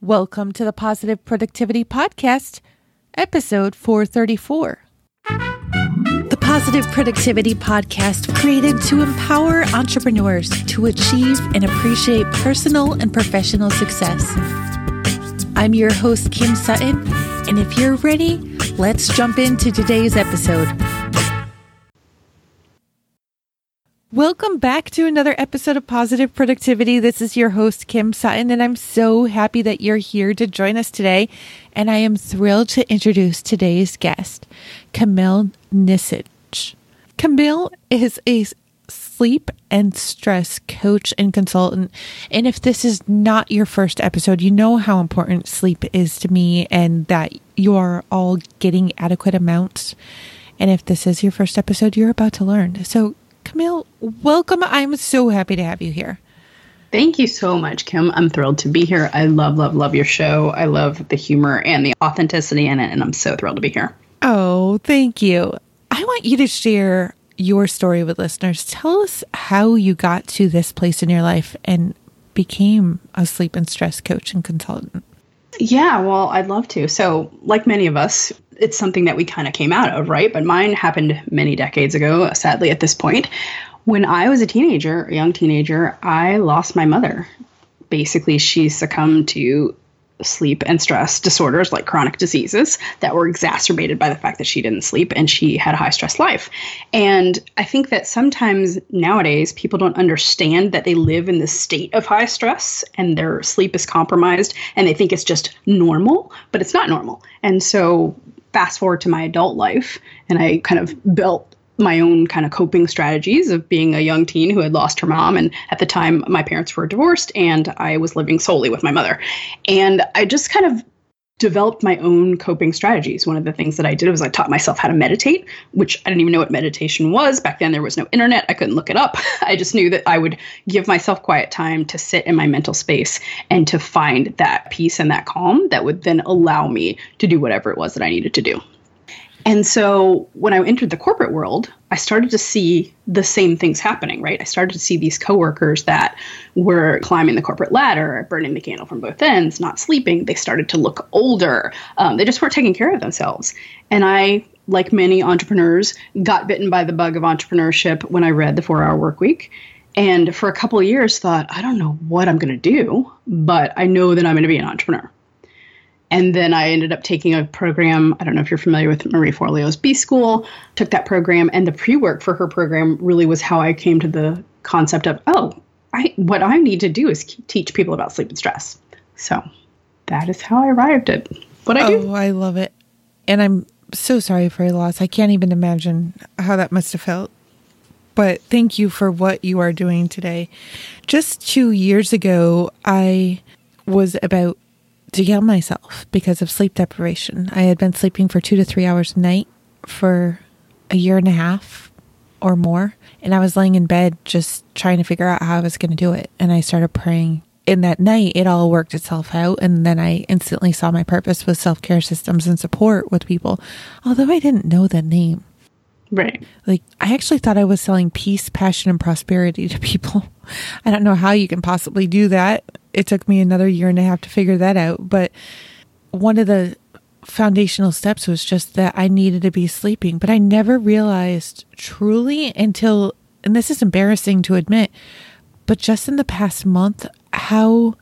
Welcome to the Positive Productivity Podcast, episode 434. The Positive Productivity Podcast created to empower entrepreneurs to achieve and appreciate personal and professional success. I'm your host, Kim Sutton, and if you're ready, let's jump into today's episode. Welcome back to another episode of Positive Productivity. This is your host, Kim Sutton, and I'm so happy that you're here to join us today. And I am thrilled to introduce today's guest, Camille Nisich. Camille is a sleep and stress coach and consultant. And if this is not your first episode, you know how important sleep is to me and that you are all getting adequate amounts. And if this is your first episode, you're about to learn. So Camille, welcome. I'm so happy to have you here. Thank you so much, Kim. I'm thrilled to be here. I love, love, love your show. I love the humor and the authenticity in it, and I'm so thrilled to be here. Oh, thank you. I want you to share your story with listeners. Tell us how you got to this place in your life and became a sleep and stress coach and consultant. Yeah, well, I'd love to. So, like many of us, it's something that we kind of came out of, right? But mine happened many decades ago, sadly, at this point. When I was a teenager, a young teenager, I lost my mother. Basically, she succumbed to sleep and stress disorders like chronic diseases that were exacerbated by the fact that she didn't sleep and she had a high stress life. And I think that sometimes nowadays people don't understand that they live in this state of high stress and their sleep is compromised and they think it's just normal, but it's not normal. And so fast forward to my adult life and I kind of built my own kind of coping strategies of being a young teen who had lost her mom. And at the time, my parents were divorced and I was living solely with my mother. And I just kind of developed my own coping strategies. One of the things that I did was I taught myself how to meditate, which I didn't even know what meditation was. Back then, there was no internet. I couldn't look it up. I just knew that I would give myself quiet time to sit in my mental space and to find that peace and that calm that would then allow me to do whatever it was that I needed to do. And so when I entered the corporate world, I started to see the same things happening, right? I started to see these coworkers that were climbing the corporate ladder, burning the candle from both ends, not sleeping. They started to look older. Um, they just weren't taking care of themselves. And I, like many entrepreneurs, got bitten by the bug of entrepreneurship when I read The Four Hour Work Week. And for a couple of years, thought, I don't know what I'm going to do, but I know that I'm going to be an entrepreneur. And then I ended up taking a program. I don't know if you're familiar with Marie Forleo's B School. Took that program, and the pre work for her program really was how I came to the concept of oh, I what I need to do is teach people about sleep and stress. So that is how I arrived at what I do. Oh, I love it, and I'm so sorry for your loss. I can't even imagine how that must have felt. But thank you for what you are doing today. Just two years ago, I was about to kill myself because of sleep deprivation. I had been sleeping for two to three hours a night for a year and a half or more. And I was laying in bed just trying to figure out how I was going to do it. And I started praying. In that night, it all worked itself out. And then I instantly saw my purpose with self care systems and support with people, although I didn't know the name. Right. Like, I actually thought I was selling peace, passion, and prosperity to people. I don't know how you can possibly do that. It took me another year and a half to figure that out. But one of the foundational steps was just that I needed to be sleeping. But I never realized truly until, and this is embarrassing to admit, but just in the past month, how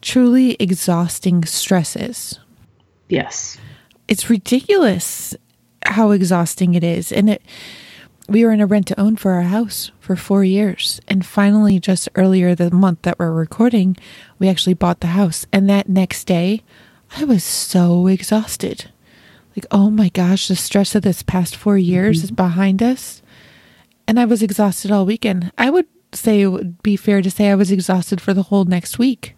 truly exhausting stress is. Yes. It's ridiculous how exhausting it is. And it, we were in a rent to own for our house for four years. And finally, just earlier the month that we're recording, we actually bought the house. And that next day, I was so exhausted. Like, oh my gosh, the stress of this past four years mm-hmm. is behind us. And I was exhausted all weekend. I would say it would be fair to say I was exhausted for the whole next week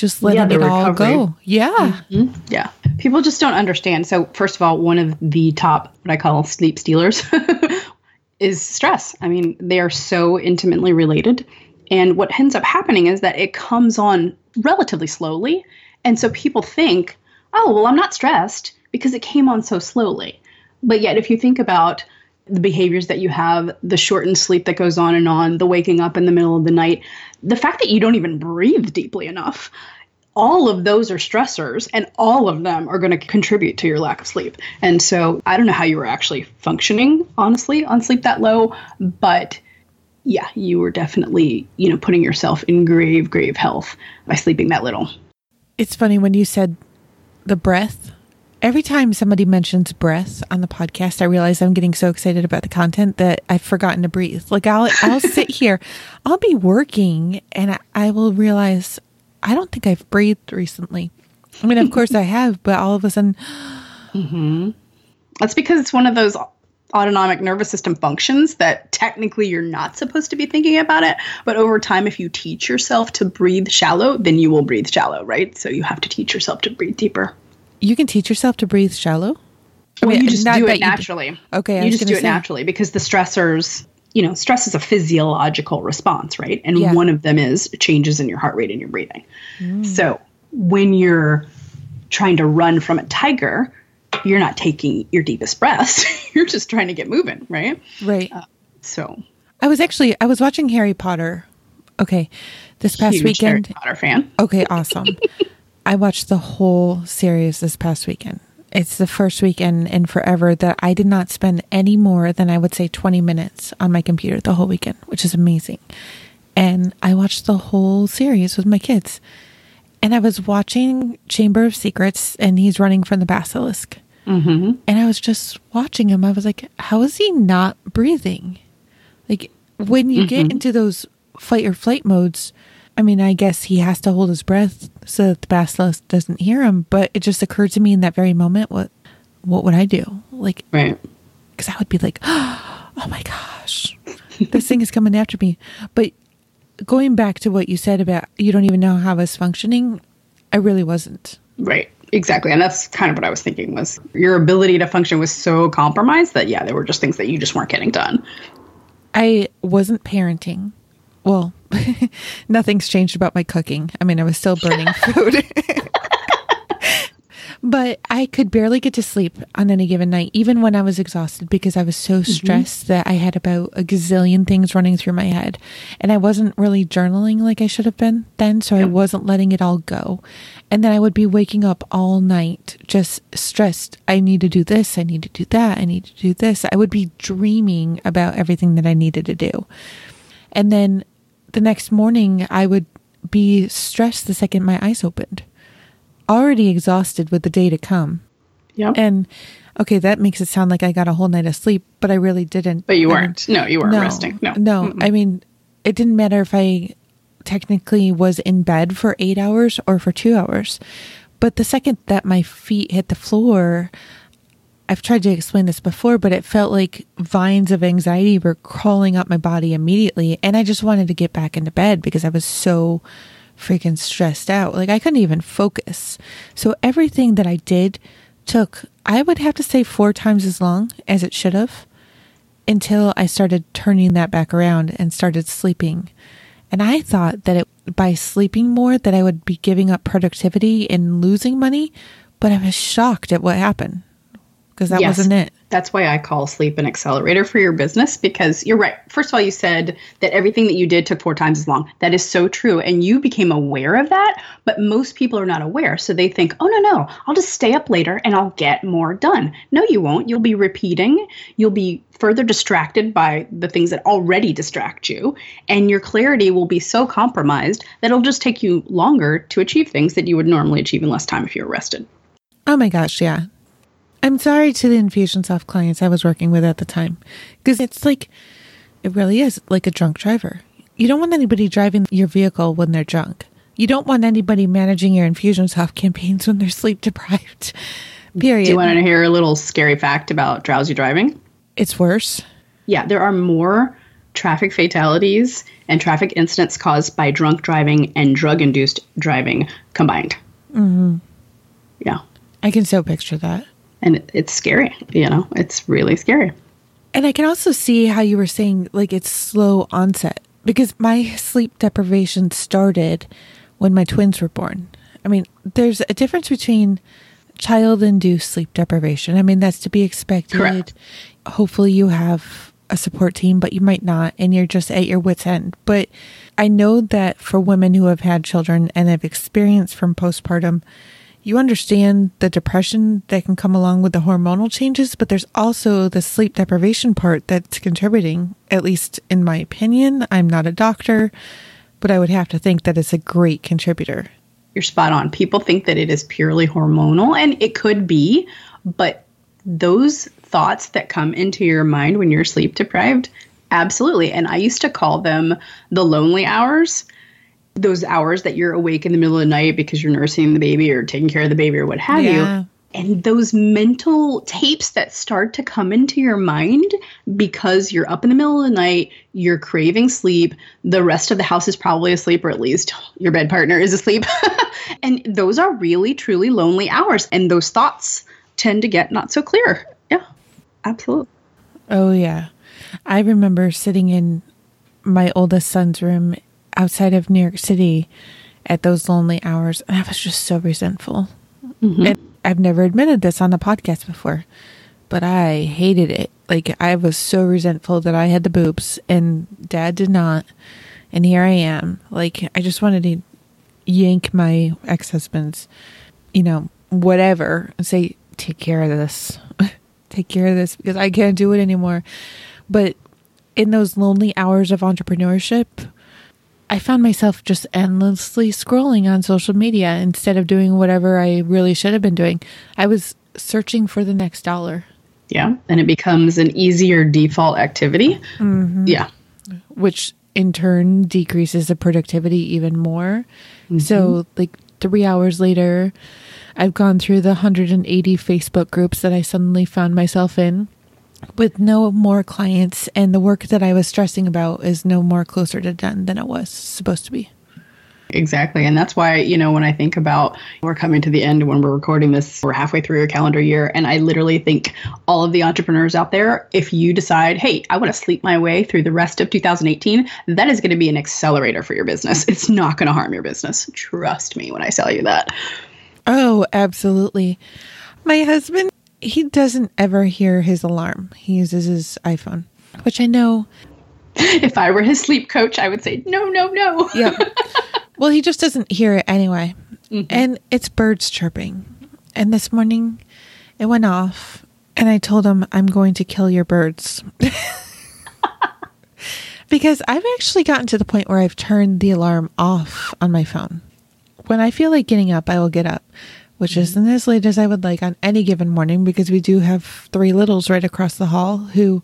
just letting yeah, it all go. Yeah. Mm-hmm. Yeah. People just don't understand. So, first of all, one of the top, what I call sleep stealers, is stress. I mean, they are so intimately related. And what ends up happening is that it comes on relatively slowly. And so people think, oh, well, I'm not stressed because it came on so slowly. But yet, if you think about the behaviors that you have, the shortened sleep that goes on and on, the waking up in the middle of the night, the fact that you don't even breathe deeply enough, all of those are stressors and all of them are going to contribute to your lack of sleep. And so I don't know how you were actually functioning honestly on sleep that low, but yeah, you were definitely, you know, putting yourself in grave grave health by sleeping that little. It's funny when you said the breath. Every time somebody mentions breath on the podcast, I realize I'm getting so excited about the content that I've forgotten to breathe. Like I'll I'll sit here, I'll be working and I, I will realize I don't think I've breathed recently. I mean, of course I have, but all of a sudden, mm-hmm. that's because it's one of those autonomic nervous system functions that technically you're not supposed to be thinking about it. But over time, if you teach yourself to breathe shallow, then you will breathe shallow, right? So you have to teach yourself to breathe deeper. You can teach yourself to breathe shallow. Mean, you just do it naturally. Do. Okay, you just do it say. naturally because the stressors you know, stress is a physiological response, right? And yeah. one of them is changes in your heart rate and your breathing. Mm. So when you're trying to run from a tiger, you're not taking your deepest breaths. you're just trying to get moving, right? Right. Uh, so I was actually I was watching Harry Potter. Okay, this past Huge weekend. Harry Potter fan. Okay, awesome. I watched the whole series this past weekend it's the first weekend in forever that I did not spend any more than I would say 20 minutes on my computer the whole weekend, which is amazing. And I watched the whole series with my kids. And I was watching Chamber of Secrets and he's running from the basilisk. Mm-hmm. And I was just watching him. I was like, how is he not breathing? Like, when you mm-hmm. get into those fight or flight modes, I mean, I guess he has to hold his breath so that the basilisk doesn't hear him. But it just occurred to me in that very moment, what what would I do? Like, right? Because I would be like, oh my gosh, this thing is coming after me. But going back to what you said about you don't even know how I was functioning, I really wasn't. Right. Exactly. And that's kind of what I was thinking was your ability to function was so compromised that yeah, there were just things that you just weren't getting done. I wasn't parenting. Well, nothing's changed about my cooking. I mean, I was still burning food. but I could barely get to sleep on any given night, even when I was exhausted because I was so mm-hmm. stressed mm-hmm. that I had about a gazillion things running through my head. And I wasn't really journaling like I should have been then. So I wasn't letting it all go. And then I would be waking up all night just stressed. I need to do this. I need to do that. I need to do this. I would be dreaming about everything that I needed to do. And then the next morning, I would be stressed the second my eyes opened, already exhausted with the day to come. Yep. And okay, that makes it sound like I got a whole night of sleep, but I really didn't. But you weren't. no, you weren't no, resting. No. No. Mm-mm. I mean, it didn't matter if I technically was in bed for eight hours or for two hours. But the second that my feet hit the floor, I've tried to explain this before, but it felt like vines of anxiety were crawling up my body immediately. And I just wanted to get back into bed because I was so freaking stressed out. Like I couldn't even focus. So everything that I did took, I would have to say, four times as long as it should have until I started turning that back around and started sleeping. And I thought that it, by sleeping more that I would be giving up productivity and losing money, but I was shocked at what happened because that yes. wasn't it. That's why I call sleep an accelerator for your business because you're right. First of all, you said that everything that you did took four times as long. That is so true. And you became aware of that, but most people are not aware. So they think, oh, no, no, I'll just stay up later and I'll get more done. No, you won't. You'll be repeating. You'll be further distracted by the things that already distract you. And your clarity will be so compromised that it'll just take you longer to achieve things that you would normally achieve in less time if you were rested. Oh my gosh, yeah. I'm sorry to the Infusionsoft clients I was working with at the time because it's like, it really is like a drunk driver. You don't want anybody driving your vehicle when they're drunk. You don't want anybody managing your Infusionsoft campaigns when they're sleep deprived. Period. Do you want to hear a little scary fact about drowsy driving? It's worse. Yeah, there are more traffic fatalities and traffic incidents caused by drunk driving and drug induced driving combined. Mm-hmm. Yeah. I can so picture that and it's scary you know? It's really scary. And i can also see how you were saying like it's slow onset because my sleep deprivation started when my twins were born. I mean there's a difference between child induced sleep deprivation. I mean that's to be expected. Correct. hopefully you have a support team, but you might not, and you're just at your wits' end. But I know that for women who have had children and have experienced from postpartum, you understand the depression that can come along with the hormonal changes, but there's also the sleep deprivation part that's contributing, at least in my opinion. I'm not a doctor, but I would have to think that it's a great contributor. You're spot on. People think that it is purely hormonal, and it could be, but those thoughts that come into your mind when you're sleep deprived, absolutely. And I used to call them the lonely hours. Those hours that you're awake in the middle of the night because you're nursing the baby or taking care of the baby or what have yeah. you. And those mental tapes that start to come into your mind because you're up in the middle of the night, you're craving sleep, the rest of the house is probably asleep, or at least your bed partner is asleep. and those are really, truly lonely hours. And those thoughts tend to get not so clear. Yeah, absolutely. Oh, yeah. I remember sitting in my oldest son's room outside of New York City at those lonely hours, and I was just so resentful. Mm-hmm. And I've never admitted this on the podcast before, but I hated it. Like, I was so resentful that I had the boobs and dad did not. And here I am. Like, I just wanted to yank my ex husband's, you know, whatever, and say, take care of this. take care of this because I can't do it anymore. But in those lonely hours of entrepreneurship, I found myself just endlessly scrolling on social media instead of doing whatever I really should have been doing. I was searching for the next dollar. Yeah. And it becomes an easier default activity. Mm-hmm. Yeah. Which in turn decreases the productivity even more. Mm-hmm. So, like three hours later, I've gone through the 180 Facebook groups that I suddenly found myself in with no more clients, and the work that I was stressing about is no more closer to done than it was supposed to be. Exactly. And that's why, you know, when I think about we're coming to the end when we're recording this, we're halfway through a calendar year. And I literally think all of the entrepreneurs out there, if you decide, hey, I want to sleep my way through the rest of 2018, that is going to be an accelerator for your business. It's not going to harm your business. Trust me when I tell you that. Oh, absolutely. My husband, he doesn't ever hear his alarm. He uses his iPhone, which I know. If I were his sleep coach, I would say, no, no, no. yeah. Well, he just doesn't hear it anyway. Mm-hmm. And it's birds chirping. And this morning it went off, and I told him, I'm going to kill your birds. because I've actually gotten to the point where I've turned the alarm off on my phone when I feel like getting up, I will get up, which isn't as late as I would like on any given morning because we do have three littles right across the hall who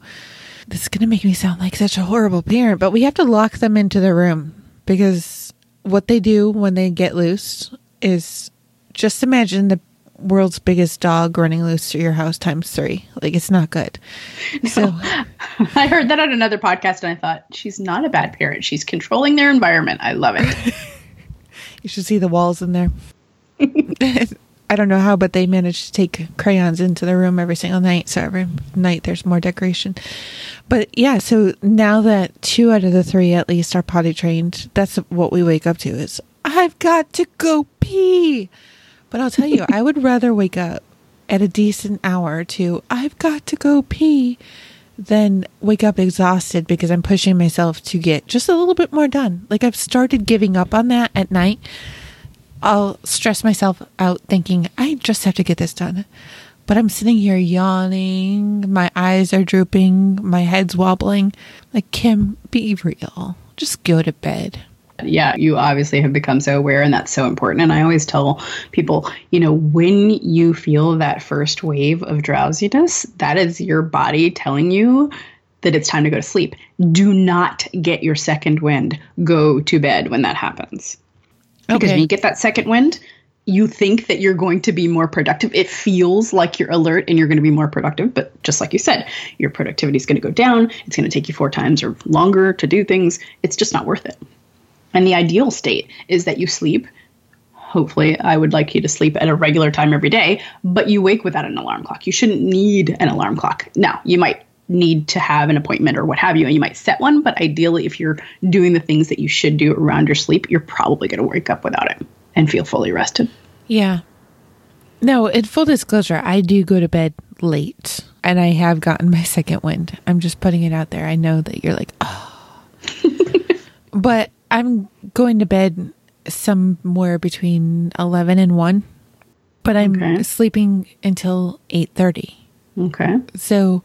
this is going to make me sound like such a horrible parent, but we have to lock them into their room because what they do when they get loose is just imagine the world's biggest dog running loose through your house times three. Like it's not good. No. So I heard that on another podcast and I thought she's not a bad parent. She's controlling their environment. I love it. You should see the walls in there. I don't know how, but they managed to take crayons into the room every single night. So every night there's more decoration. But yeah, so now that two out of the three at least are potty trained, that's what we wake up to is I've got to go pee. But I'll tell you, I would rather wake up at a decent hour to I've got to go pee than wake up exhausted because I'm pushing myself to get just a little bit more done. Like I've started giving up on that at night. I'll stress myself out thinking, I just have to get this done. But I'm sitting here yawning, my eyes are drooping, my head's wobbling. Like, Kim, be real. Just go to bed yeah, you obviously have become so aware, and that's so important. And I always tell people, you know, when you feel that first wave of drowsiness, that is your body telling you that it's time to go to sleep. Do not get your second wind. Go to bed when that happens. Okay. Because when you get that second wind, you think that you're going to be more productive. It feels like you're alert and you're going to be more productive, but just like you said, your productivity is going to go down. It's going to take you four times or longer to do things. It's just not worth it. And the ideal state is that you sleep. Hopefully, I would like you to sleep at a regular time every day, but you wake without an alarm clock. You shouldn't need an alarm clock. Now, you might need to have an appointment or what have you, and you might set one, but ideally, if you're doing the things that you should do around your sleep, you're probably going to wake up without it and feel fully rested. Yeah. No, in full disclosure, I do go to bed late and I have gotten my second wind. I'm just putting it out there. I know that you're like, oh. but I'm going to bed somewhere between 11 and 1, but I'm Okay. sleeping until 8:30. Okay. So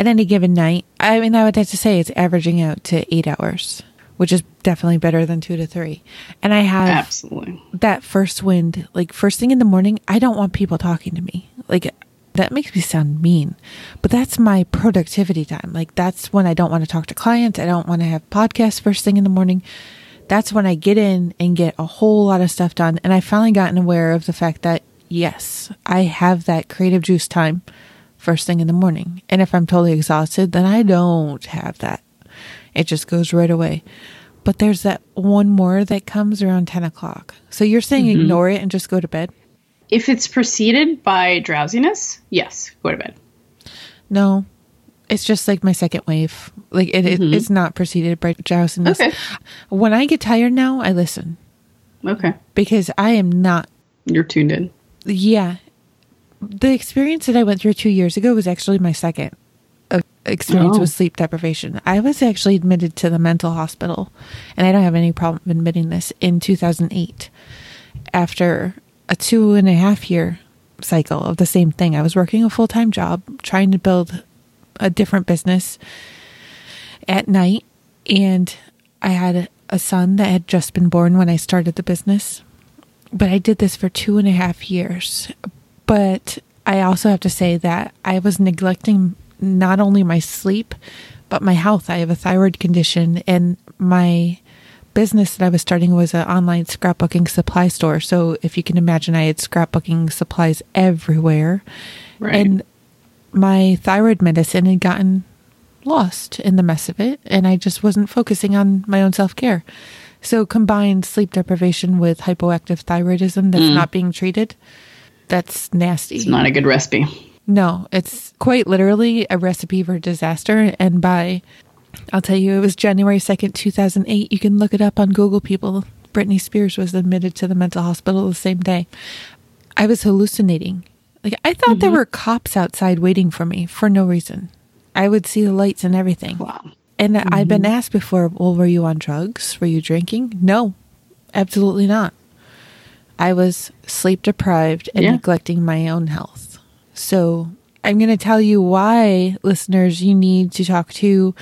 at any given night, I mean, I would have to say it's averaging out to eight hours, which is definitely better than two to three. And I have Absolutely. that first wind, like first thing in the morning, I don't want people talking to me. Like that makes me sound mean, but that's my productivity time. Like that's when I don't want to talk to clients. I don't want to have podcasts first thing in the morning. That's when I get in and get a whole lot of stuff done. And I finally gotten aware of the fact that yes, I have that creative juice time first thing in the morning. And if I'm totally exhausted, then I don't have that. It just goes right away. But there's that one more that comes around 10 o'clock. So you're saying mm-hmm. ignore it and just go to bed? If it's preceded by drowsiness, yes, go to bed. No, it's just like my second wave. Like it, it mm-hmm. it's not preceded by drowsiness. Okay. When I get tired now, I listen Okay. because I am not. You're tuned in. Yeah, the experience that I went through two years ago was actually my second uh, experience Oh. with sleep deprivation. I was actually admitted to the mental hospital, and I don't have any problem admitting this in 2008 after a two and a half year cycle of the same thing. I was working a full time job trying to build a different business at night, and I had a son that had just been born when I started the business. But I did this for two and a half years. But I also have to say that I was neglecting not only my sleep, but my health. I have a thyroid condition, and my business that I was starting was an online scrapbooking supply store. So if you can imagine, I had scrapbooking supplies everywhere. Right. And my thyroid medicine had gotten lost in the mess of it, and I just wasn't focusing on my own self care. So combined sleep deprivation with hypoactive thyroidism that's mm. not being treated, that's nasty. It's not a good recipe. No, it's quite literally a recipe for disaster. And by, I'll tell you, it was January 2nd, 2008. You can look it up on Google, people. Britney Spears was admitted to the mental hospital the same day. I was hallucinating. Like, I thought there mm-hmm. were cops outside waiting for me for no reason. I would see the lights and everything. Wow. And I've been mm-hmm. asked before, well, were you on drugs? Were you drinking? No, absolutely not. I was sleep deprived and Yeah. neglecting my own health. So I'm going to tell you why, listeners, you need to talk to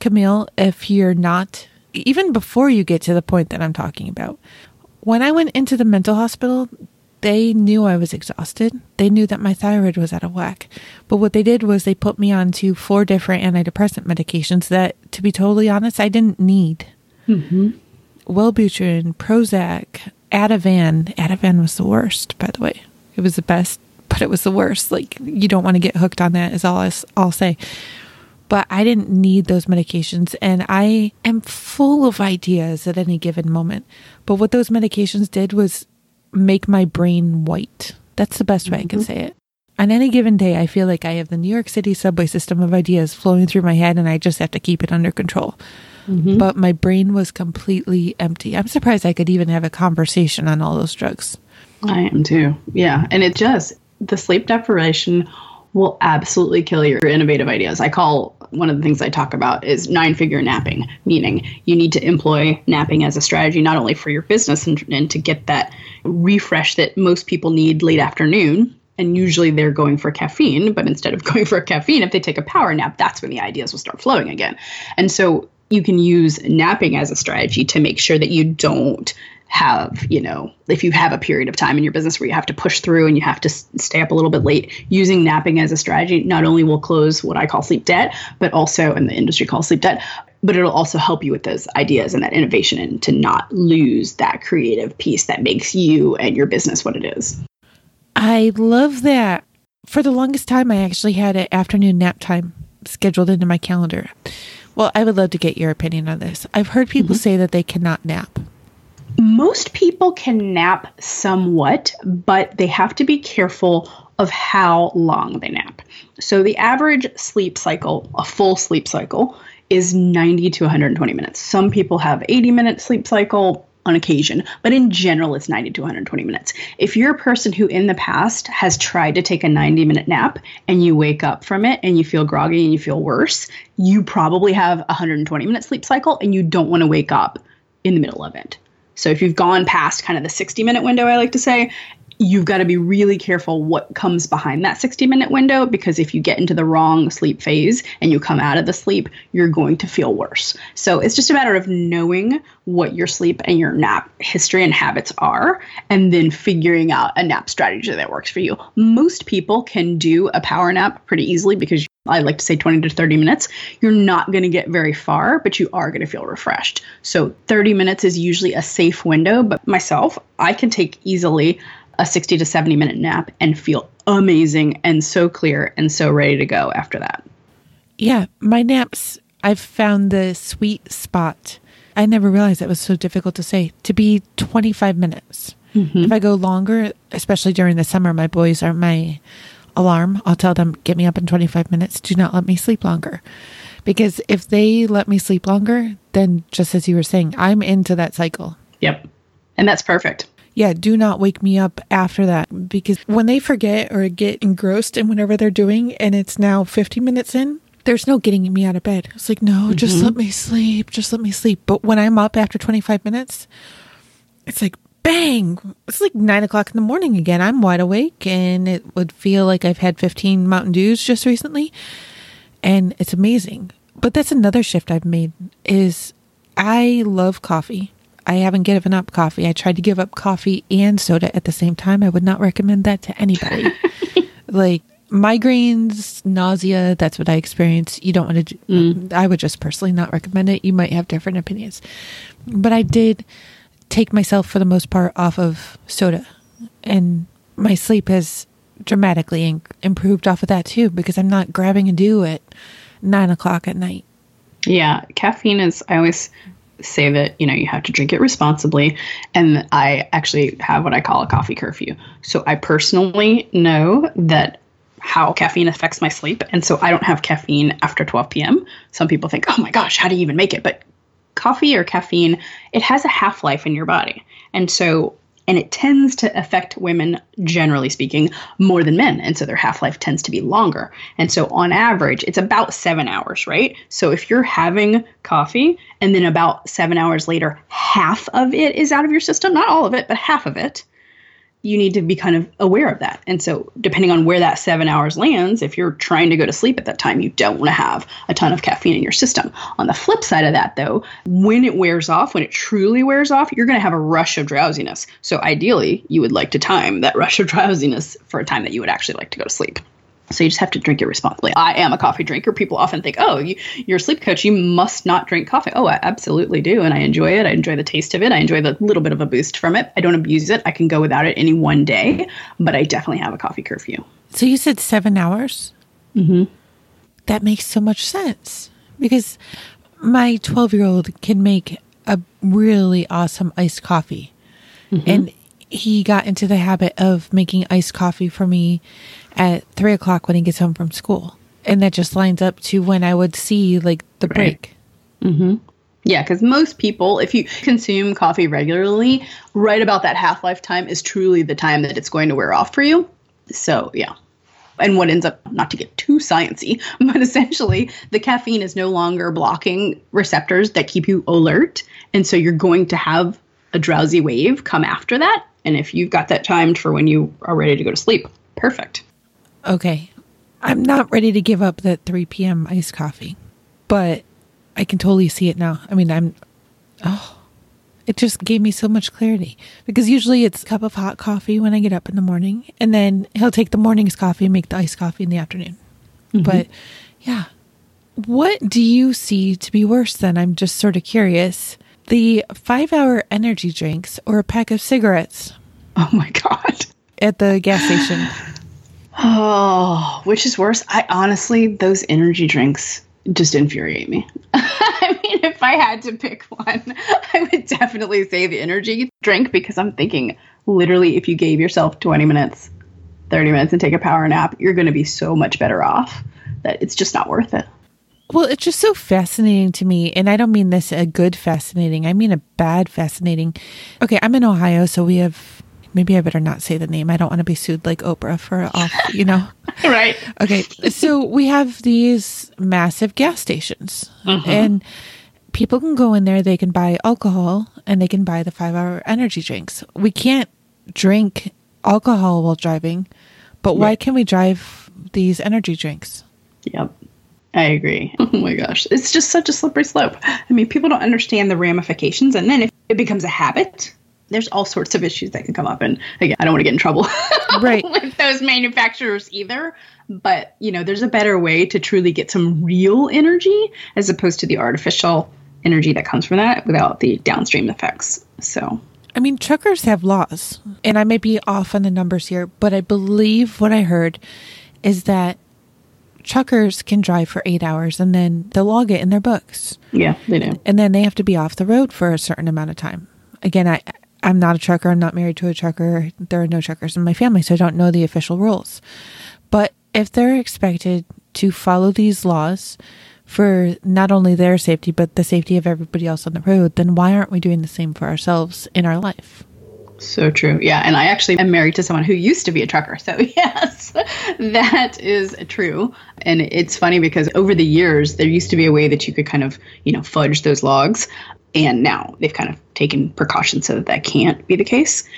Camille if you're not, even before you get to the point that I'm talking about. When I went into the mental hospital, they knew I was exhausted. They knew that my thyroid was out of whack. But what they did was they put me onto four different antidepressant medications that, to be totally honest, I didn't need. Mm-hmm. Wellbutrin, Prozac, Ativan. Ativan was the worst, by the way. It was the best, but it was the worst. Like you don't want to get hooked on that. Is all I'll say. But I didn't need those medications, and I am full of ideas at any given moment. But what those medications did was make my brain white. That's the best way I can mm-hmm. say it. On any given day, I feel like I have the New York City subway system of ideas flowing through my head, and I just have to keep it under control. Mm-hmm. But my brain was completely empty. I'm surprised I could even have a conversation on all those drugs. I am too. Yeah. And it just, the sleep deprivation will absolutely kill your innovative ideas. I call one of the things I talk about is nine figure napping, meaning you need to employ napping as a strategy, not only for your business and, and to get that refresh that most people need late afternoon. And usually they're going for caffeine, but instead of going for caffeine, if they take a power nap, that's when the ideas will start flowing again. And so you can use napping as a strategy to make sure that you don't have, you know, if you have a period of time in your business where you have to push through and you have to stay up a little bit late, using napping as a strategy not only will close what I call sleep debt, but also, and the industry calls sleep debt, but it'll also help you with those ideas and that innovation and to not lose that creative piece that makes you and your business what it is. I love that. For the longest time, I actually had an afternoon nap time scheduled into my calendar. Well, I would love to get your opinion on this. I've heard people mm-hmm. say that they cannot nap. Most people can nap somewhat, but they have to be careful of how long they nap. So the average sleep cycle, a full sleep cycle, is 90 to 120 minutes. Some people have 80 minute sleep cycle. On occasion, but in general, it's 90 to 120 minutes. If you're a person who in the past has tried to take a 90 minute nap and you wake up from it and you feel groggy and you feel worse, you probably have a 120 minute sleep cycle and you don't want to wake up in the middle of it. So if you've gone past kind of the 60 minute window, I like to say, you've got to be really careful what comes behind that 60 minute window because if you get into the wrong sleep phase and you come out of the sleep, you're going to feel worse. So it's just a matter of knowing what your sleep and your nap history and habits are and then figuring out a nap strategy that works for you. Most people can do a power nap pretty easily because I like to say 20 to 30 minutes. You're not going to get very far, but you are going to feel refreshed. So 30 minutes is usually a safe window, but myself, I can take easily a 60 to 70 minute nap and feel amazing and so clear and so ready to go after that. Yeah, my naps, I've found the sweet spot. I never realized it was so difficult to say to be 25 minutes. Mm-hmm. If I go longer, especially during the summer, my boys are my alarm. I'll tell them, get me up in 25 minutes. Do not let me sleep longer. Because if they let me sleep longer, then just as you were saying, I'm into that cycle. Yep. And that's perfect yeah, do not wake me up after that because when they forget or get engrossed in whatever they're doing and it's now 50 minutes in, there's no getting me out of bed. It's like, no, mm-hmm. just let me sleep. Just let me sleep. But when I'm up after 25 minutes, it's like, bang, it's like nine o'clock in the morning again. I'm wide awake and it would feel like I've had 15 Mountain Dews just recently. And it's amazing. But that's another shift I've made is I love coffee. I haven't given up coffee. I tried to give up coffee and soda at the same time. I would not recommend that to anybody. like migraines, nausea, that's what I experience. You don't want to, mm. I would just personally not recommend it. You might have different opinions. But I did take myself for the most part off of soda. And my sleep has dramatically improved off of that too because I'm not grabbing a dew at nine o'clock at night. Yeah, caffeine is, I always say that you know you have to drink it responsibly. And i actually have what i call a coffee curfew. So i personally know that how caffeine affects my sleep. And so i don't have caffeine after 12 p.m some people think oh my gosh how do you even make it? But coffee or caffeine it has a half-life in your body. And so and it tends to affect women generally speaking more than men and so their half-life tends to be longer. And so on average it's about seven hours right? So if you're having coffee and then about seven hours later half of it is out of your system not all of it but half of it you need to be kind of aware of that. And so, depending on where that seven hours lands, if you're trying to go to sleep at that time, you don't want to have a ton of caffeine in your system. On the flip side of that, though, when it wears off, when it truly wears off, you're going to have a rush of drowsiness. So, ideally, you would like to time that rush of drowsiness for a time that you would actually like to go to sleep. So you just have to drink it responsibly. I am a coffee drinker. People often think, "Oh, you, are a sleep coach. You must not drink coffee." Oh, I absolutely do, and I enjoy it. I enjoy the taste of it. I enjoy the little bit of a boost from it. I don't abuse it. I can go without it any one day, but I definitely have a coffee curfew. So you said seven hours. Mm-hmm. That makes so much sense because my twelve-year-old can make a really awesome iced coffee, mm-hmm. and he got into the habit of making iced coffee for me at three o'clock when he gets home from school. And that just lines up to when I would see like the right. break. Mm-hmm. Yeah, because most people, if you consume coffee regularly, right about that half life time is truly the time that it's going to wear off for you. So, yeah. And what ends up, not to get too sciency, but essentially the caffeine is no longer blocking receptors that keep you alert. And so you're going to have a drowsy wave come after that. And if you've got that timed for when you are ready to go to sleep, perfect. Okay. I'm not ready to give up that 3 p.m. iced coffee, but I can totally see it now. I mean, I'm, oh, it just gave me so much clarity because usually it's a cup of hot coffee when I get up in the morning, and then he'll take the morning's coffee and make the iced coffee in the afternoon. Mm-hmm. But yeah, what do you see to be worse then? I'm just sort of curious. The five hour energy drinks or a pack of cigarettes? Oh my God. At the gas station. Oh, which is worse? I honestly, those energy drinks just infuriate me. I mean, if I had to pick one, I would definitely say the energy drink because I'm thinking literally if you gave yourself 20 minutes, 30 minutes and take a power nap, you're going to be so much better off that it's just not worth it. Well, it's just so fascinating to me. And I don't mean this a good fascinating, I mean a bad fascinating. Okay, I'm in Ohio, so we have maybe I better not say the name. I don't want to be sued like Oprah for off, you know. right. Okay, so we have these massive gas stations, Mhm. and people can go in there. They can buy alcohol and they can buy the five-hour energy drinks. We can't drink alcohol while driving, but why Right. can we drive these energy drinks? Yep. I agree. Oh my gosh. It's just such a slippery slope. I mean, people don't understand the ramifications. And then if it becomes a habit, there's all sorts of issues that can come up. And again, I don't want to get in trouble Right. with those manufacturers either. But, you know, there's a better way to truly get some real energy as opposed to the artificial energy that comes from that without the downstream effects. So, I mean, truckers have laws, and I may be off on the numbers here, but I believe what I heard is that truckers can drive for eight hours and then they'll log it in their books. yeah, they do. and then they have to be off the road for a certain amount of time. Again, I I'm not a trucker. I'm not married to a trucker. There are no truckers in my family, so I don't know the official rules. But if they're expected to follow these laws for not only their safety but the safety of everybody else on the road, then why aren't we doing the same for ourselves in our life? So true. Yeah. And I actually am married to someone who used to be a trucker. So, yes, that is true. And it's funny because over the years, there used to be a way that you could kind of, you know, fudge those logs. And now they've kind of taken precautions so that that can't be the case.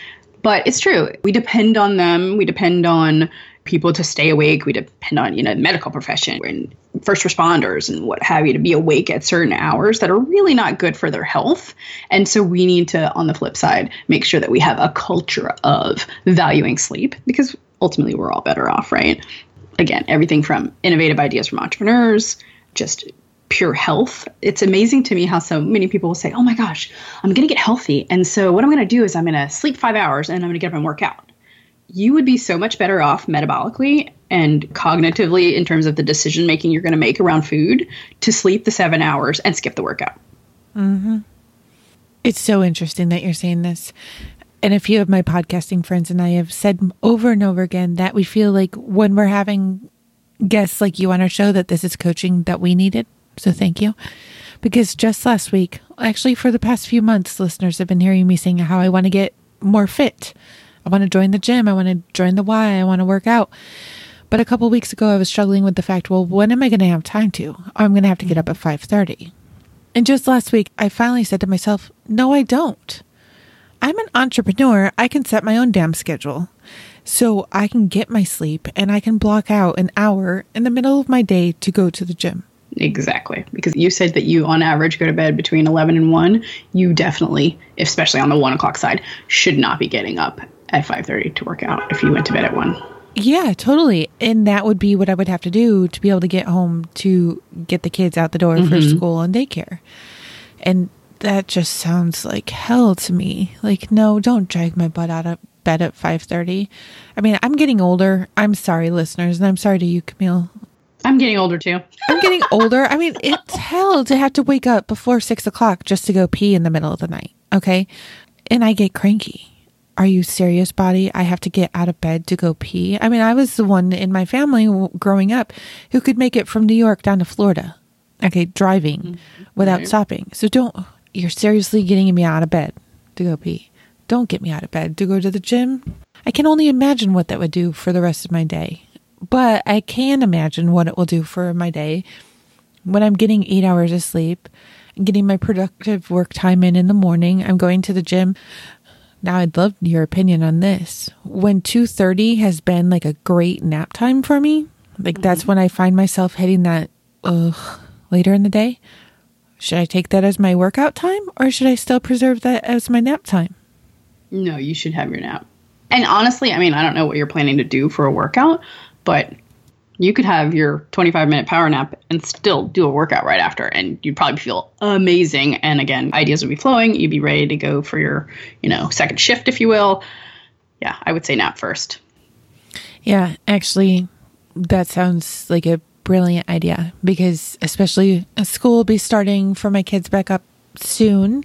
But it's true. We depend on them. We depend on people to stay awake. We depend on, you know, medical profession and first responders and what have you to be awake at certain hours that are really not good for their health. And so we need to, on the flip side, make sure that we have a culture of valuing sleep because ultimately we're all better off, right? Again, everything from innovative ideas from entrepreneurs, just pure health. It's amazing to me how so many people will say, Oh my gosh, I'm going to get healthy. And so what I'm going to do is I'm going to sleep five hours and I'm going to get up and work out. You would be so much better off metabolically and cognitively in terms of the decision making you're going to make around food to sleep the seven hours and skip the workout. Mm-hmm. It's so interesting that you're saying this. And a few of my podcasting friends and I have said over and over again that we feel like when we're having guests like you on our show, that this is coaching that we needed. So thank you. Because just last week, actually for the past few months, listeners have been hearing me saying how I want to get more fit. I want to join the gym. I want to join the Y. I want to work out. But a couple weeks ago, I was struggling with the fact, well, when am I going to have time to? I'm going to have to get up at 5:30. And just last week, I finally said to myself, no, I don't. I'm an entrepreneur. I can set my own damn schedule. So I can get my sleep and I can block out an hour in the middle of my day to go to the gym. Exactly. Because you said that you, on average, go to bed between 11 and 1. You definitely, especially on the 1 o'clock side, should not be getting up at 5.30 to work out if you went to bed at 1. Yeah, totally. And that would be what I would have to do to be able to get home to get the kids out the door for mm-hmm. school and daycare. And that just sounds like hell to me. Like, no, don't drag my butt out of bed at 5:30. I mean, I'm getting older. I'm sorry listeners, and I'm sorry to you, Camille. I'm getting older too. I'm getting older. I mean, it's hell to have to wake up before six o'clock just to go pee in the middle of the night. Okay. And I get cranky. Are you serious, body? I have to get out of bed to go pee. I mean, I was the one in my family growing up who could make it from New York down to Florida. Okay. Driving mm-hmm. without Right. stopping. So don't, you're seriously getting me out of bed to go pee. Don't get me out of bed to go to the gym. I can only imagine what that would do for the rest of my day. But I can imagine what it will do for my day when I'm getting eight hours of sleep and getting my productive work time in in the morning. I'm going to the gym. Now I'd love your opinion on this. When 2:30 has been like a great nap time for me, like that's mm-hmm. when I find myself hitting that ugh later in the day. Should I take that as my workout time or should I still preserve that as my nap time? No, you should have your nap. And honestly, I mean, I don't know what you're planning to do for a workout, but you could have your 25 minute power nap and still do a workout right after and you'd probably feel amazing. And again ideas would be flowing. You'd be ready to go for your you know second shift if you will. Yeah i would say nap first. Yeah, actually, that sounds like a brilliant idea because, especially, school will be starting for my kids back up soon.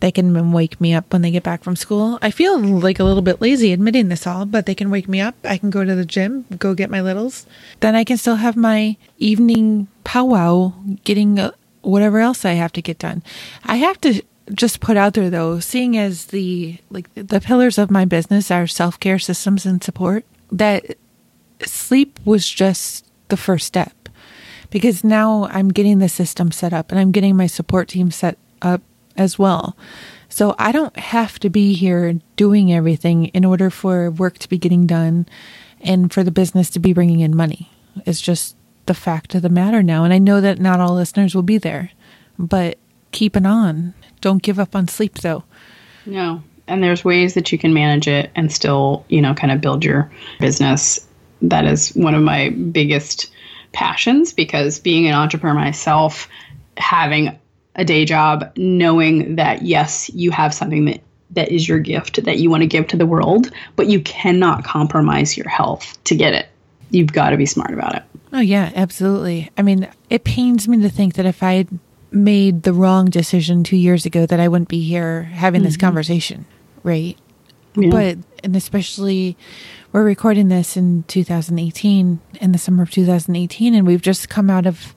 They can wake me up when they get back from school. I feel like a little bit lazy admitting this all, but they can wake me up. I can go to the gym, go get my littles. Then I can still have my evening powwow getting uh, whatever else I have to get done. I have to just put out there though, seeing as the like the pillars of my business are self-care systems and support, that sleep was just the first step. Because now I'm getting the system set up and I'm getting my support team set up as well. So I don't have to be here doing everything in order for work to be getting done and for the business to be bringing in money. It's just the fact of the matter now. And I know that not all listeners will be there, but keep it on. Don't give up on sleep though. No. And there's ways that you can manage it and still, you know, kind of build your business. That is one of my biggest passions because being an entrepreneur myself, having a day job, knowing that yes, you have something that that is your gift that you want to give to the world, but you cannot compromise your health to get it. You've got to be smart about it. Oh yeah, absolutely. I mean, it pains me to think that if I had made the wrong decision 2 years ago that I wouldn't be here having mm-hmm. this conversation, right? Yeah. But and especially we're recording this in 2018 in the summer of 2018 and we've just come out of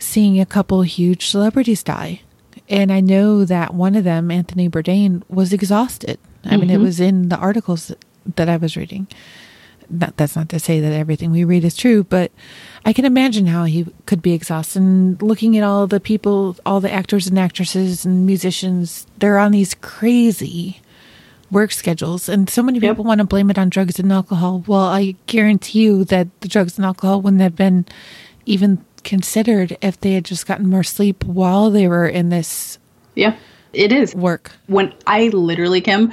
seeing a couple huge celebrities die. And I know that one of them, Anthony Bourdain, was exhausted. I mm-hmm. mean, it mm-hmm. was in the articles that I was reading. Not, that's not to say that everything we read is true, but I can imagine how he could be exhausted. And looking at all the people, all the actors and actresses and musicians, they're on these crazy work schedules. And so many people yep. want to blame it on drugs and alcohol. Well, I guarantee you that the drugs and alcohol wouldn't have been even considered if they had just gotten more sleep while they were in this. Yeah, it is work. When I literally, Kim,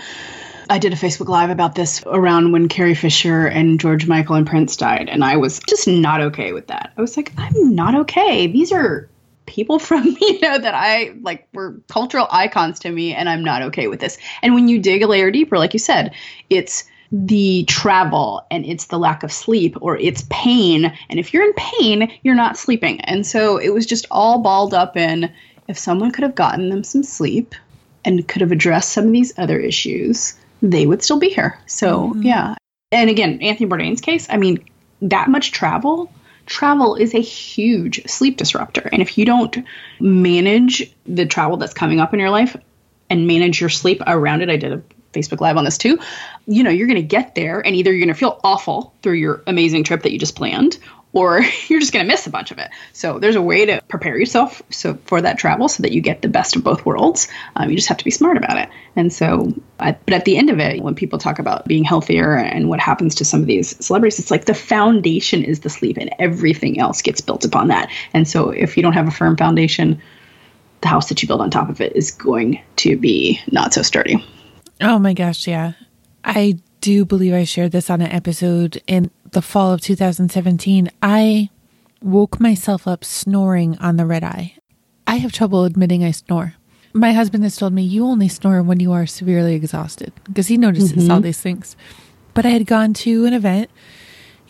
I did a Facebook Live about this around when Carrie Fisher and George Michael and Prince died, and I was just not okay with that. I was like, I'm not okay. These are people from you know that I like were cultural icons to me, and I'm not okay with this. And when you dig a layer deeper, like you said, it's the travel and it's the lack of sleep or it's pain. And if you're in pain, you're not sleeping. And so it was just all balled up in if someone could have gotten them some sleep and could have addressed some of these other issues, they would still be here. So, mm-hmm. yeah. And again, Anthony Bourdain's case, I mean, that much travel, travel is a huge sleep disruptor. And if you don't manage the travel that's coming up in your life and manage your sleep around it, I did a Facebook Live on this too. You know, you're going to get there and either you're going to feel awful through your amazing trip that you just planned or you're just going to miss a bunch of it. So there's a way to prepare yourself so for that travel so that you get the best of both worlds. Um, you just have to be smart about it. And so, but at the end of it, when people talk about being healthier and what happens to some of these celebrities, it's like the foundation is the sleep, and everything else gets built upon that. And so, if you don't have a firm foundation, the house that you build on top of it is going to be not so sturdy. Oh my gosh, yeah. I do believe I shared this on an episode in the fall of 2017. I woke myself up snoring on the red eye. I have trouble admitting I snore. My husband has told me you only snore when you are severely exhausted because he notices mm-hmm. all these things. But I had gone to an event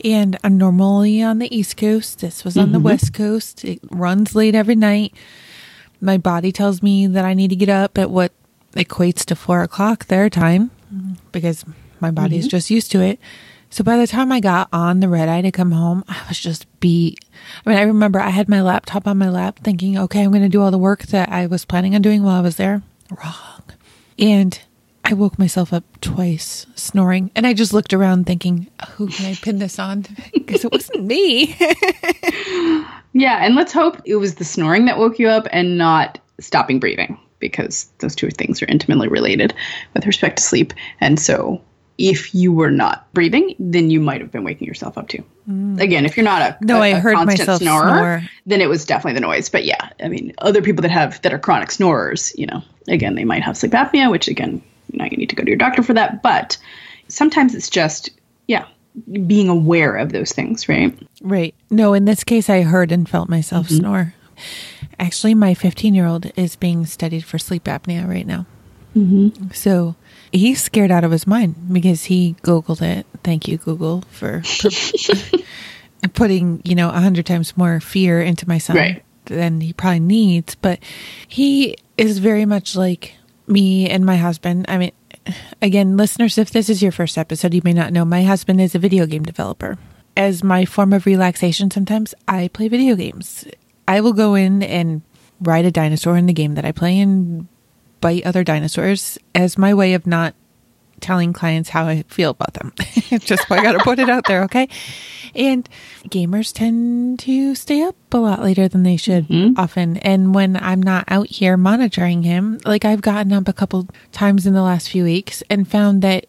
and I'm normally on the East Coast. This was on mm-hmm. the West Coast. It runs late every night. My body tells me that I need to get up at what equates to four o'clock their time because my body is mm-hmm. just used to it. So by the time I got on the red eye to come home, I was just beat. I mean, I remember I had my laptop on my lap thinking, okay, I'm going to do all the work that I was planning on doing while I was there. Wrong. And I woke myself up twice snoring. And I just looked around thinking, who can I pin this on? Because it wasn't me. yeah. And let's hope it was the snoring that woke you up and not stopping breathing because those two things are intimately related with respect to sleep. And so if you were not breathing, then you might have been waking yourself up too. Mm. Again, if you're not a no, a, I heard myself snorer, snore. then it was definitely the noise. But yeah, I mean, other people that have that are chronic snorers, you know, again, they might have sleep apnea, which again, you know, you need to go to your doctor for that. But sometimes it's just yeah, being aware of those things, right? Right. No, in this case, I heard and felt myself mm-hmm. snore. Actually, my 15 year old is being studied for sleep apnea right now. Mm-hmm. So he's scared out of his mind because he Googled it. Thank you, Google, for, putting, you know, a hundred times more fear into my son right. than he probably needs. But he is very much like, me and my husband, I mean, again, listeners, if this is your first episode, you may not know my husband is a video game developer. As my form of relaxation, sometimes I play video games. I will go in and ride a dinosaur in the game that I play and bite other dinosaurs as my way of not telling clients how I feel about them. Just I got to put it out there, okay? And gamers tend to stay up a lot later than they should mm-hmm. often. And when I'm not out here monitoring him, like I've gotten up a couple times in the last few weeks and found that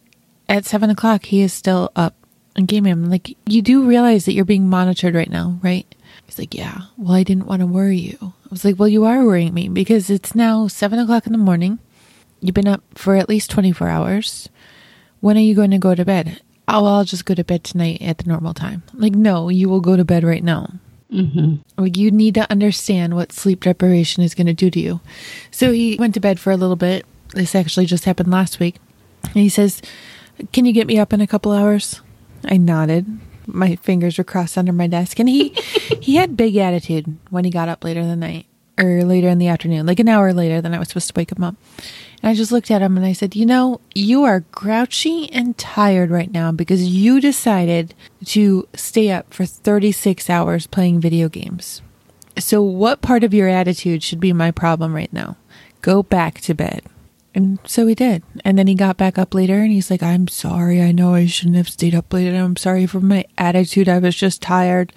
at seven o'clock he is still up and gaming. Like, you do realize that you're being monitored right now, right? He's like, yeah. Well, I didn't want to worry you. I was like, well, you are worrying me because it's now seven o'clock in the morning. You've been up for at least 24 hours. When are you going to go to bed? Oh, I'll just go to bed tonight at the normal time. Like, no, you will go to bed right now. Mm-hmm. Like, you need to understand what sleep deprivation is going to do to you. So he went to bed for a little bit. This actually just happened last week. And he says, Can you get me up in a couple hours? I nodded. My fingers were crossed under my desk. And he he had big attitude when he got up later in the night or later in the afternoon, like an hour later than I was supposed to wake him up. And I just looked at him and I said, You know, you are grouchy and tired right now because you decided to stay up for 36 hours playing video games. So, what part of your attitude should be my problem right now? Go back to bed. And so he did. And then he got back up later and he's like, I'm sorry. I know I shouldn't have stayed up later. I'm sorry for my attitude. I was just tired.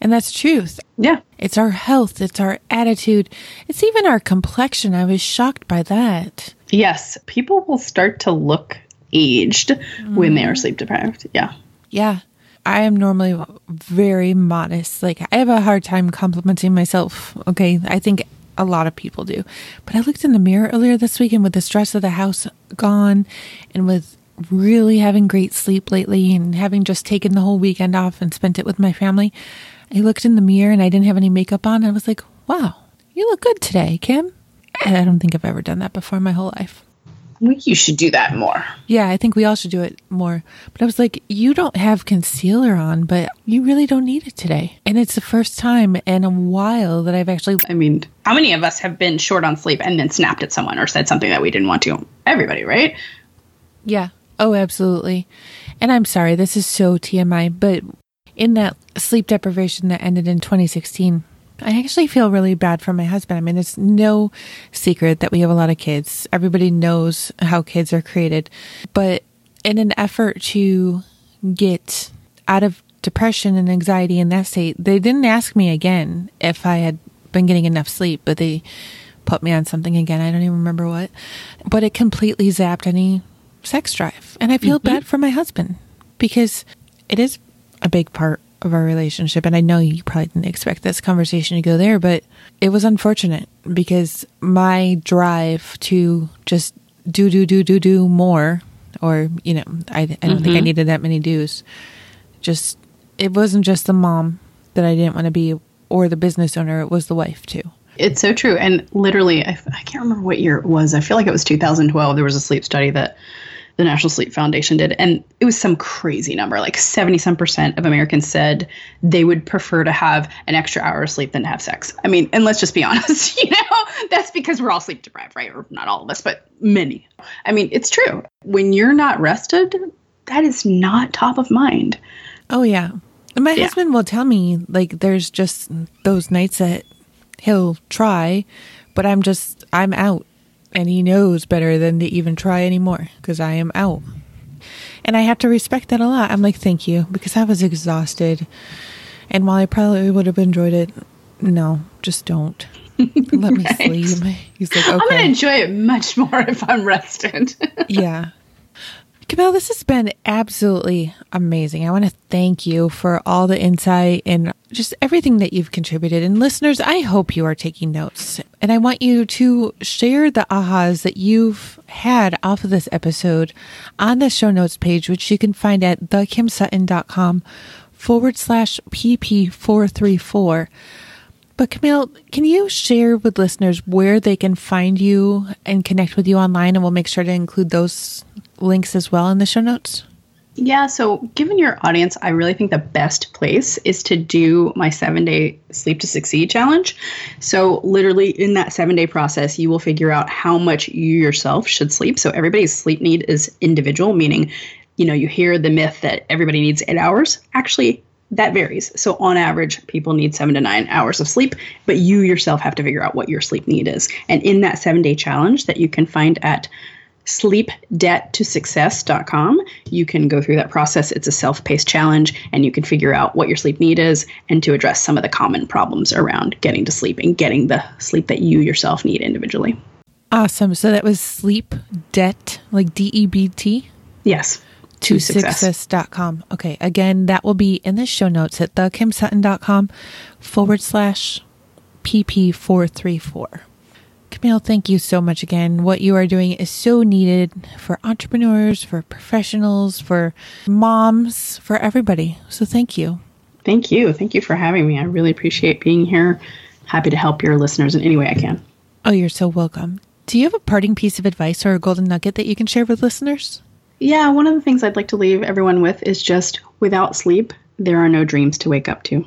And that's truth. Yeah. It's our health, it's our attitude, it's even our complexion. I was shocked by that. Yes. People will start to look aged mm. when they are sleep deprived. Yeah. Yeah. I am normally very modest. Like, I have a hard time complimenting myself. Okay. I think a lot of people do. But I looked in the mirror earlier this week and with the stress of the house gone and with really having great sleep lately and having just taken the whole weekend off and spent it with my family, I looked in the mirror and I didn't have any makeup on. I was like, wow, you look good today, Kim. I don't think I've ever done that before in my whole life. Well, you should do that more. Yeah, I think we all should do it more. But I was like, you don't have concealer on, but you really don't need it today. And it's the first time in a while that I've actually. I mean, how many of us have been short on sleep and then snapped at someone or said something that we didn't want to? Everybody, right? Yeah. Oh, absolutely. And I'm sorry, this is so TMI, but in that sleep deprivation that ended in 2016, I actually feel really bad for my husband. I mean, it's no secret that we have a lot of kids. Everybody knows how kids are created. But in an effort to get out of depression and anxiety in that state, they didn't ask me again if I had been getting enough sleep, but they put me on something again. I don't even remember what. But it completely zapped any sex drive. And I feel mm-hmm. bad for my husband because it is a big part of our relationship. And I know you probably didn't expect this conversation to go there, but it was unfortunate because my drive to just do, do, do, do, do more, or, you know, I, I don't mm-hmm. think I mm-hmm. needed that many do's. Just, it wasn't just the mom that I didn't want to be or the business owner, it was the wife too. It's so true. And literally, I, I can't remember what year it was. I feel like it was 2012. There was a sleep study that the National Sleep Foundation did. And it was some crazy number like 70 some percent of Americans said they would prefer to have an extra hour of sleep than to have sex. I mean, and let's just be honest, you know, that's because we're all sleep deprived, right? Or not all of us, but many. I mean, it's true. When you're not rested, that is not top of mind. Oh, yeah. My yeah. husband will tell me, like, there's just those nights that he'll try, but I'm just, I'm out and he knows better than to even try anymore because I am out. And I have to respect that a lot. I'm like, thank you, because I was exhausted. And while I probably would have enjoyed it, no, just don't. Let me sleep. He's like, okay. I'm going to enjoy it much more if I'm rested. yeah. Camille, this has been absolutely amazing. I want to thank you for all the insight and just everything that you've contributed. And listeners, I hope you are taking notes. And I want you to share the ahas that you've had off of this episode on the show notes page, which you can find at thekimsutton.com forward slash PP434. But Camille, can you share with listeners where they can find you and connect with you online? And we'll make sure to include those links as well in the show notes? Yeah, so given your audience, I really think the best place is to do my seven day sleep to succeed challenge. So, literally, in that seven day process, you will figure out how much you yourself should sleep. So, everybody's sleep need is individual, meaning, you know, you hear the myth that everybody needs eight hours. Actually, that varies. So, on average, people need seven to nine hours of sleep, but you yourself have to figure out what your sleep need is. And in that seven day challenge that you can find at sleepdebttosuccess.com. You can go through that process. It's a self paced challenge, and you can figure out what your sleep need is and to address some of the common problems around getting to sleep and getting the sleep that you yourself need individually. Awesome. So that was sleep debt, like D E B T? Yes. To, to success.com. Okay. Again, that will be in the show notes at thekimsutton.com forward slash PP434. Camille, thank you so much again. What you are doing is so needed for entrepreneurs, for professionals, for moms, for everybody. So thank you. Thank you. Thank you for having me. I really appreciate being here. Happy to help your listeners in any way I can. Oh, you're so welcome. Do you have a parting piece of advice or a golden nugget that you can share with listeners? Yeah, one of the things I'd like to leave everyone with is just without sleep, there are no dreams to wake up to.